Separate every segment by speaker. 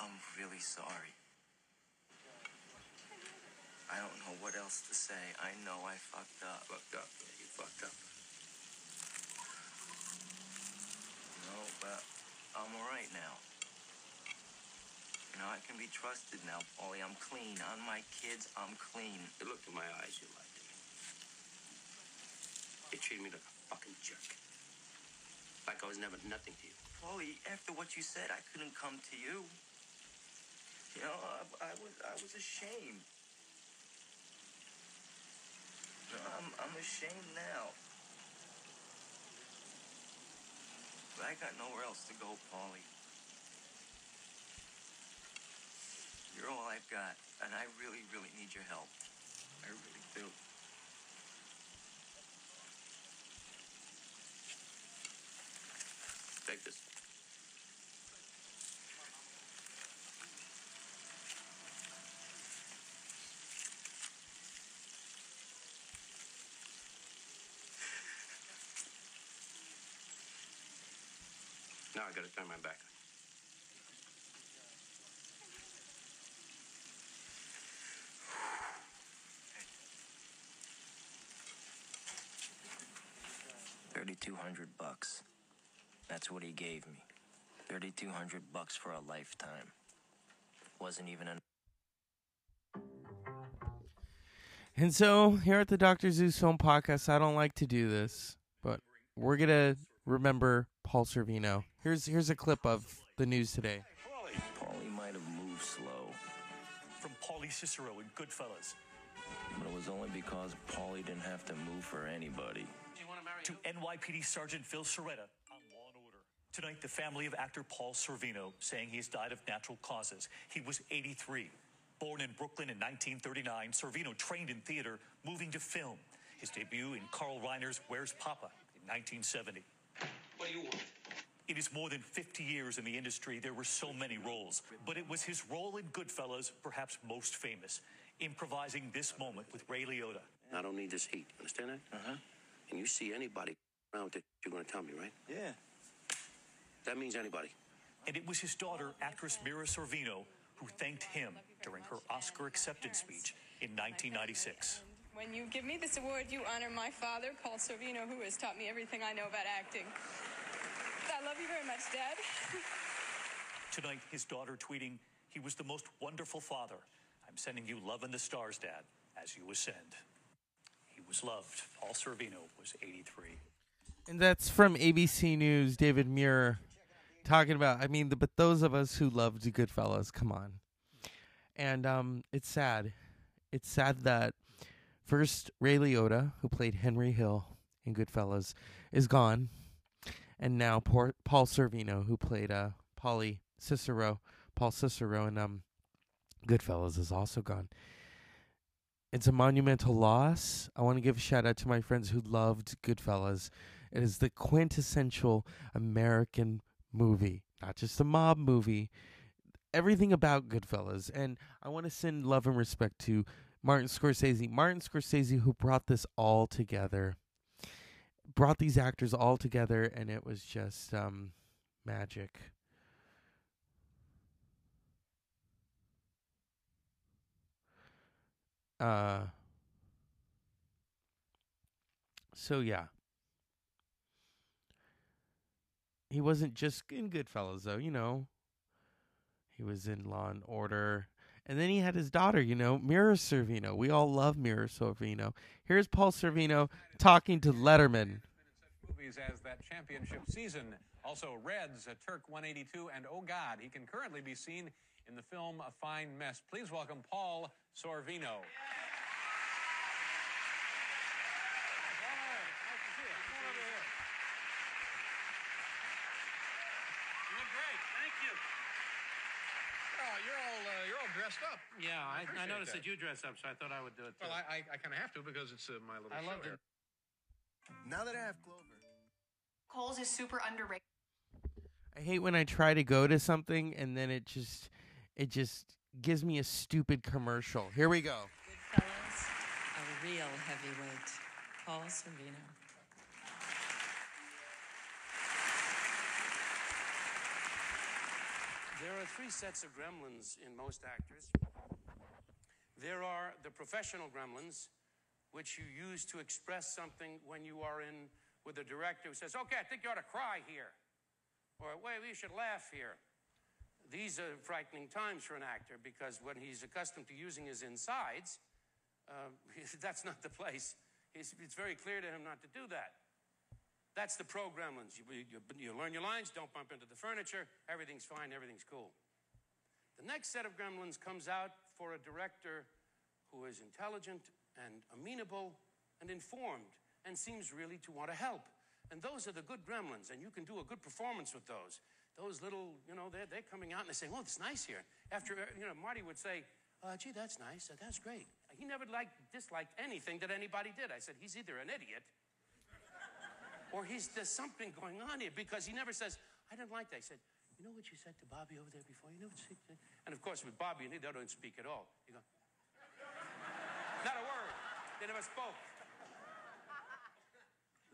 Speaker 1: I'm really sorry. I don't know what else to say. I know I fucked up.
Speaker 2: Fucked up. Yeah, you fucked up.
Speaker 1: No, but I'm alright now. You know, I can be trusted now, Paulie. I'm clean. On my kids, I'm clean.
Speaker 2: You looked in my eyes, you lied to me. You treated me like a fucking jerk. Like I was never nothing to you.
Speaker 1: Paulie, after what you said, I couldn't come to you. You know, I, I was I was ashamed. You know, I'm I'm ashamed now. But I got nowhere else to go, Paulie. You're all I've got, and I really, really need your help. I really do.
Speaker 2: Take this. Now I gotta turn my back.
Speaker 1: Thirty-two hundred bucks. That's what he gave me. Thirty-two hundred bucks for a lifetime. Wasn't even enough.
Speaker 3: And so here at the Dr. Zeus Film Podcast, I don't like to do this, but we're gonna remember Paul Sorvino. Here's here's a clip of the news today.
Speaker 1: Paulie might have moved slow,
Speaker 4: From Paulie Cicero in Goodfellas
Speaker 1: but it was only because Paulie didn't have to move for anybody.
Speaker 4: to NYPD Sergeant Phil Cerreta on Law and Order. Tonight, the family of actor Paul Sorvino saying he has died of natural causes. He was 83. Born in Brooklyn in 1939, Sorvino trained in theater, moving to film. His debut in Carl Reiner's Where's Poppa in 1970.
Speaker 2: What do you want?
Speaker 4: In his more than 50 years in the industry, there were so many roles, but it was his role in Goodfellas perhaps most famous, improvising this moment with Ray Liotta.
Speaker 2: I don't need this heat. Understand that?
Speaker 1: Uh huh.
Speaker 2: And you see anybody around with it, you're gonna tell me, right?
Speaker 1: Yeah.
Speaker 2: That means anybody.
Speaker 4: And it was his daughter, actress Mira Sorvino, who thanked him during her Oscar acceptance speech in 1996.
Speaker 5: When you give me this award, you honor my father, Paul Sorvino, who has taught me everything I know about acting. I you very much, Dad.
Speaker 4: Tonight, his daughter tweeting, He was the most wonderful father. I'm sending you love in the stars, Dad, as you ascend. He was loved. Paul Sorvino was 83.
Speaker 3: And that's from ABC News, David Muir talking about I mean the, but those of us who loved Goodfellas, come on. And um it's sad. It's sad that first Ray Liotta, who played Henry Hill in Goodfellas, is gone. And now Paul Sorvino, who played uh Paulie Cicero, Paul Cicero in um Goodfellas is also gone. It's a monumental loss. I want to give a shout out to my friends who loved Goodfellas. It is the quintessential American movie, not just a mob movie. Everything about Goodfellas. And I want to send love and respect to Martin Scorsese. Martin Scorsese, who brought this all together, brought these actors all together, and it was just um, magic. Uh, so yeah. He wasn't just in Goodfellas though, you know. He was in Law and Order. And then he had his daughter, you know, Mira Sorvino. We all love Mira Sorvino. Here's Paul Sorvino talking to Letterman.
Speaker 6: movies as that championship season. Also, Reds, a Turk 182, and Oh God, he can currently be seen in the film A Fine Mess. Please welcome Paul Sorvino.
Speaker 7: You look great. Thank you.
Speaker 6: Oh, you're all uh, you're all dressed up.
Speaker 7: Yeah, I, I
Speaker 6: appreciate
Speaker 7: noticed
Speaker 6: that.
Speaker 7: that. you dress up, so I thought I would do it too.
Speaker 6: Well, I, I, I kind of have to because it's uh, my little
Speaker 7: I
Speaker 6: show
Speaker 7: love it.
Speaker 8: Now that I have Clover.
Speaker 9: Coles is super underrated.
Speaker 3: I hate when I try to go to something and then it just it just gives me a stupid commercial. Here we go.
Speaker 10: Goodfellas, a real heavyweight, Paul Sorvino.
Speaker 11: There are three sets of gremlins in most actors. There are the professional gremlins, which you use to express something when you are in with a director who says, Okay, I think you ought to cry here. Or, wait, we should laugh here. These are frightening times for an actor because when he's accustomed to using his insides, uh, that's not the place. It's, it's very clear to him not to do that. That's the pro gremlins. You, you, you learn your lines, don't bump into the furniture, everything's fine, everything's cool. The next set of gremlins comes out for a director who is intelligent and amenable and informed and seems really to want to help. And those are the good gremlins, and you can do a good performance with those. Those little, you know, they're, they're coming out and they're saying, oh, it's nice here. After, uh, you know, Marty would say, uh, gee, that's nice, that's great. He never liked, disliked anything that anybody did. I said, he's either an idiot or he's, there's something going on here because he never says, I didn't like that. He said, you know what you said to Bobby over there before? You know what you said? And of course, with Bobby, they don't speak at all. You go, not a word. They never spoke.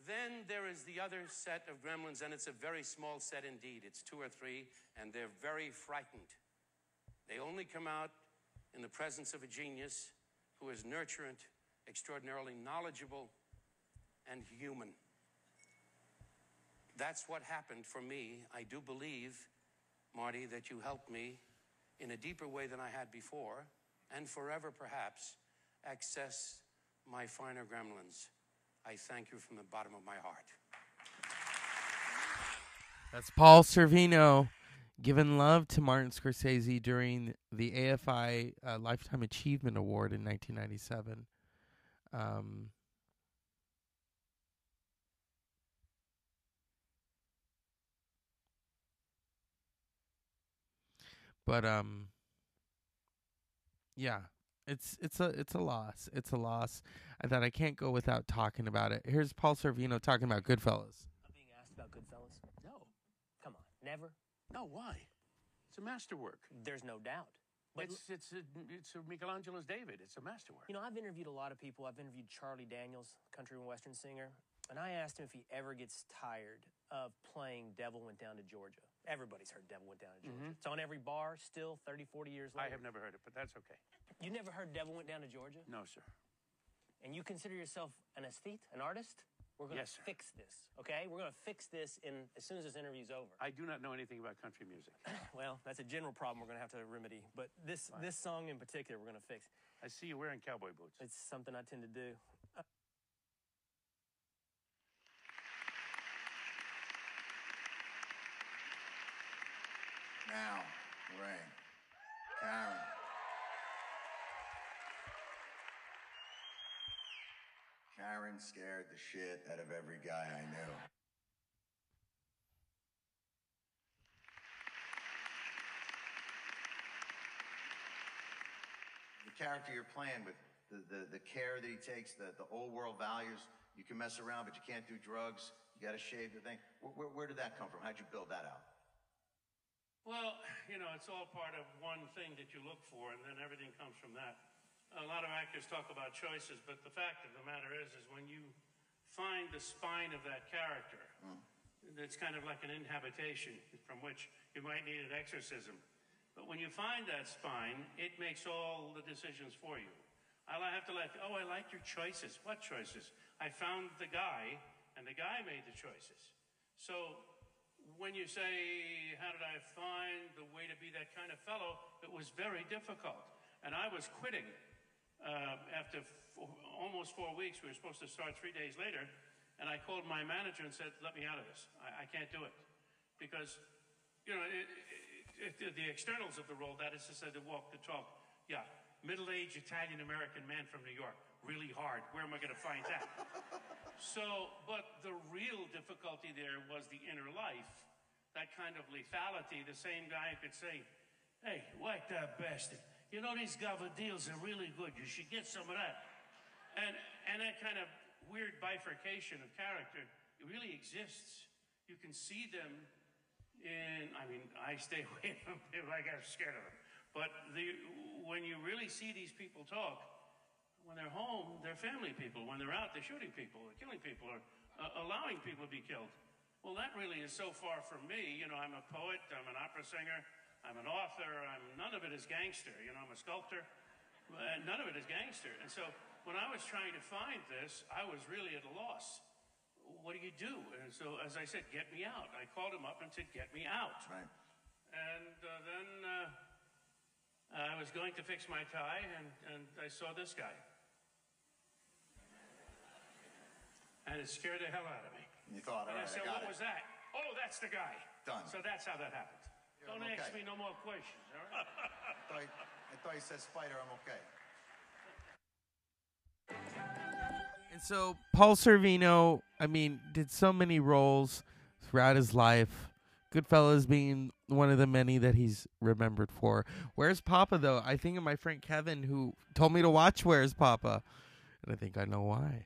Speaker 11: Then there is the other set of gremlins, and it's a very small set indeed. It's two or three, and they're very frightened. They only come out in the presence of a genius who is nurturant, extraordinarily knowledgeable, and human. That's what happened for me. I do believe, Marty, that you helped me in a deeper way than I had before, and forever perhaps, access my finer gremlins. I thank you from the bottom of my heart.
Speaker 3: That's Paul Sorvino giving love to Martin Scorsese during the AFI uh, Lifetime Achievement Award in 1997. Um, but um, yeah, it's it's a it's a loss. It's a loss that I can't go without talking about it. Here's Paul Sorvino talking about Goodfellas.
Speaker 12: I'm being asked about Goodfellas.
Speaker 11: No.
Speaker 12: Come on, never.
Speaker 11: No, why? It's a masterwork.
Speaker 12: There's no doubt. But
Speaker 11: it's it's a, it's a Michelangelo's David. It's a masterwork.
Speaker 12: You know, I've interviewed a lot of people. I've interviewed Charlie Daniels, country and western singer, and I asked him if he ever gets tired of playing Devil Went Down to Georgia. Everybody's heard Devil Went Down to Georgia.
Speaker 11: Mhm.
Speaker 12: It's on every bar still 30, 40 years later.
Speaker 11: I have never heard it, but that's okay.
Speaker 12: You never heard Devil Went Down to Georgia?
Speaker 11: No, sir.
Speaker 12: And you consider yourself an aesthete, an artist? We're going to
Speaker 11: Yes,
Speaker 12: fix this, okay? We're going to fix this in as soon as this interview's over.
Speaker 11: I do not know anything about country music.
Speaker 12: Well, that's a general problem we're going to have to remedy. But this
Speaker 11: Fine.
Speaker 12: this song in particular, we're going to fix.
Speaker 11: I see you wearing cowboy boots.
Speaker 12: It's something I tend to do.
Speaker 13: Now, Lorraine, Karen. Karen scared the shit out of every guy I knew. The character you're playing with, the, the, the care that he takes, the, the old world values, you can mess around, but you can't do drugs. You got to shave the thing. Where, where, where did that come from? How'd you build that out?
Speaker 7: Well, you know, it's all part of one thing that you look for, and then everything comes from that. A lot of actors talk about choices, but the fact of the matter is, is when you find the spine of that character, mm. it's kind of like an inhabitation from which you might need an exorcism. But when you find that spine, it makes all the decisions for you. I have to like, oh, I like your choices. What choices? I found the guy, and the guy made the choices. So when you say, How did I find the way to be that kind of fellow? It was very difficult. And I was quitting uh, after four, almost four weeks. We were supposed to start three days later. And I called my manager and said, Let me out of this. I, I can't do it. Because, you know, it, it, it, the externals of the role, that is to say, the walk, the talk, yeah, middle aged Italian American man from New York. Really hard. Where am I going to find that? So, but the real difficulty there was the inner life, that kind of lethality. The same guy could say, Hey, whack that bastard. You know, these Gava deals are really good. You should get some of that. And, and that kind of weird bifurcation of character, it really exists. You can see them in, I mean, I stay away from people, I get scared of them. But the, when you really see these people talk, when they're home, they're family people. When they're out, they're shooting people, or killing people, or uh, allowing people to be killed. Well, that really is so far from me. You know, I'm a poet, I'm an opera singer, I'm an author. I'm none of it is gangster. You know, I'm a sculptor. Uh, none of it is gangster. And so when I was trying to find this, I was really at a loss. What do you do? And so, as I said, get me out. I called him up and said, get me out.
Speaker 13: Right.
Speaker 7: And uh, then uh, I was going to fix my tie, and, and I saw this guy. And it scared the hell out of me.
Speaker 13: You thought, all
Speaker 7: and
Speaker 13: right,
Speaker 7: I said,
Speaker 13: I got
Speaker 7: what
Speaker 13: it.
Speaker 7: was that? Oh, that's the guy.
Speaker 13: Done.
Speaker 7: So that's how that happened. Don't
Speaker 13: I'm
Speaker 7: ask
Speaker 13: okay.
Speaker 7: me no more questions, all right?
Speaker 13: I thought, you, I thought you said spider. I'm okay.
Speaker 3: And so Paul Sorvino, I mean, did so many roles throughout his life. Goodfellas being one of the many that he's remembered for. Where's Poppa though? I think of my friend Kevin who told me to watch Where's Poppa, and I think I know why.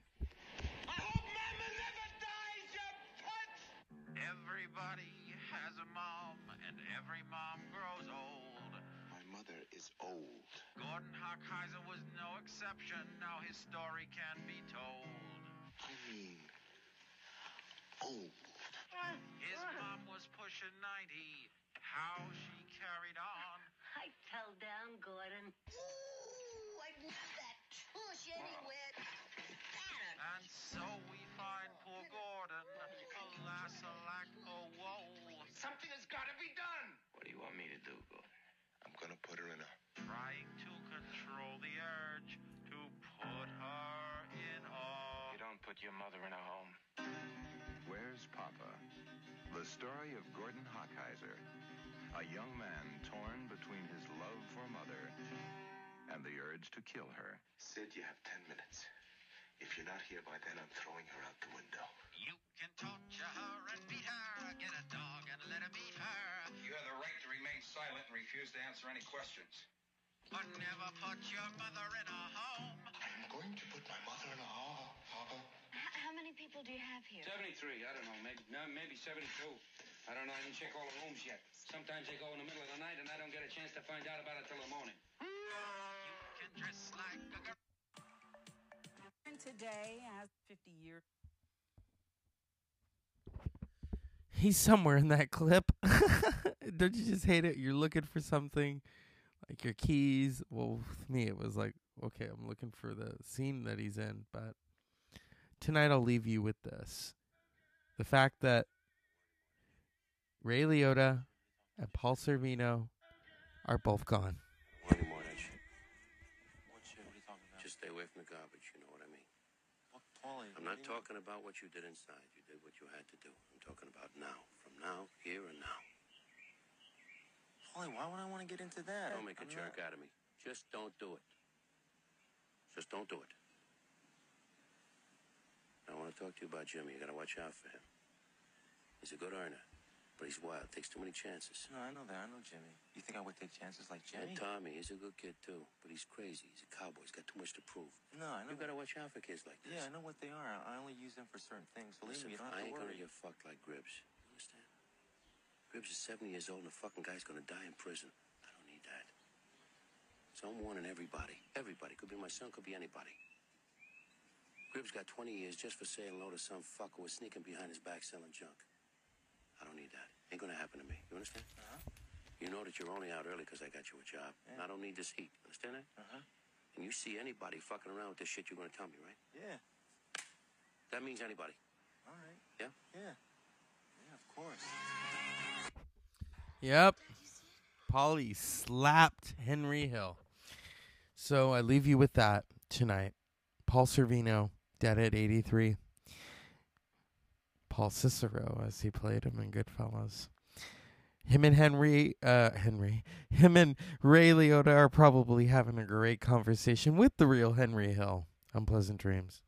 Speaker 14: Mom grows old. My mother is old. Gordon Hocheiser was no exception. Now his story can be told. I mean, old. His mom was pushing 90. How she carried on.
Speaker 15: I fell down, Gordon. Ooh, I love that tush anywhere.
Speaker 14: And so we find poor Gordon, alas, alack, oh woe. Something has got to be done.
Speaker 16: What do you want me to do, Gordon? I'm gonna put her in a.
Speaker 14: Trying to control the urge to put her in a.
Speaker 16: You don't put your mother in a home.
Speaker 17: Where's Poppa? The story of Gordon Hocheiser, a young man torn between his love for mother and the urge to kill her.
Speaker 16: Sid, you have ten minutes. If you're not here by then, I'm throwing her out the window.
Speaker 14: You can torture her and beat her. Get a dog and let him beat her.
Speaker 18: You have the right to remain silent and refuse to answer any questions.
Speaker 14: But never put your mother in a home.
Speaker 16: I'm going to put my mother in a hall, Papa.
Speaker 15: How many people do you have here?
Speaker 19: 73, I don't know, maybe, no, maybe 72. I don't know, I didn't check all the rooms yet. Sometimes they go in the middle of the night and I don't get a chance to find out about it till the morning.
Speaker 14: You can dress like a girl.
Speaker 20: Today has 50 years.
Speaker 3: He's somewhere in that clip. Don't you just hate it? You're looking for something like your keys. Well, with me, it was like, okay, I'm looking for the scene that he's in. But tonight, I'll leave you with this the fact that Ray Liotta and Paul Sorvino are both gone.
Speaker 1: Paulie,
Speaker 2: I'm not
Speaker 1: you
Speaker 2: talking about what you did inside. You did what you had to do. I'm talking about now. From now, here, and now.
Speaker 1: Paulie, why would I want to get into that?
Speaker 2: Don't make a
Speaker 1: I'm
Speaker 2: jerk
Speaker 1: not-
Speaker 2: out of me. Just don't do it. Just don't do it. I want to talk to you about Jimmy. You got to watch out for him. He's a good earner, but he's wild. Takes too many chances.
Speaker 1: No, I know that. I know Jimmy. You think I would take chances like Jimmy?
Speaker 2: And Tommy, he's a good kid too, but he's crazy. He's a cowboy. He's got too much to prove.
Speaker 1: No, I know.
Speaker 2: You got to watch out for kids like this.
Speaker 1: Yeah, I know what they are. I only use them for certain things. Believe
Speaker 2: Listen,
Speaker 1: me, you don't
Speaker 2: I
Speaker 1: have
Speaker 2: ain't
Speaker 1: to
Speaker 2: gonna get fucked like Gribbs. You understand? Gribbs is 70 years old and the fucking guy's gonna die in prison. I don't need that. So I'm warning everybody. Everybody. Could be my son, could be anybody. Gribbs got 20 years just for saying hello to some fucker who was sneaking behind his back selling junk. I don't need that. Ain't gonna happen to me. You understand?
Speaker 1: Uh-huh.
Speaker 2: You know that you're only out early because I got you a job. And I don't need this heat. Understand that?
Speaker 1: Uh-huh.
Speaker 2: And you see anybody fucking around with this shit, you're gonna tell me, right?
Speaker 1: Yeah.
Speaker 2: That means anybody.
Speaker 1: All right.
Speaker 2: Yeah?
Speaker 1: Yeah. Yeah, of course.
Speaker 3: Yep. Paulie slapped Henry Hill. So I leave you with that tonight. Paul Sorvino, dead at 83. Paul Cicero, as he played him in Goodfellas. Him and Henry, uh, Henry, him and Ray Liotta are probably having a great conversation with the real Henry Hill. Unpleasant dreams.